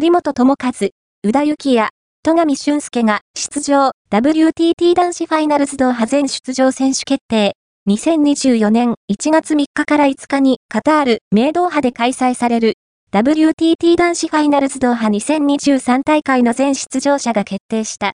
張本智和、宇田幸也、戸上俊介が出場 WTT 男子ファイナルズドーハ全出場選手決定。2024年1月3日から5日にカタール、メイドーハで開催される WTT 男子ファイナルズドーハ2023大会の全出場者が決定した。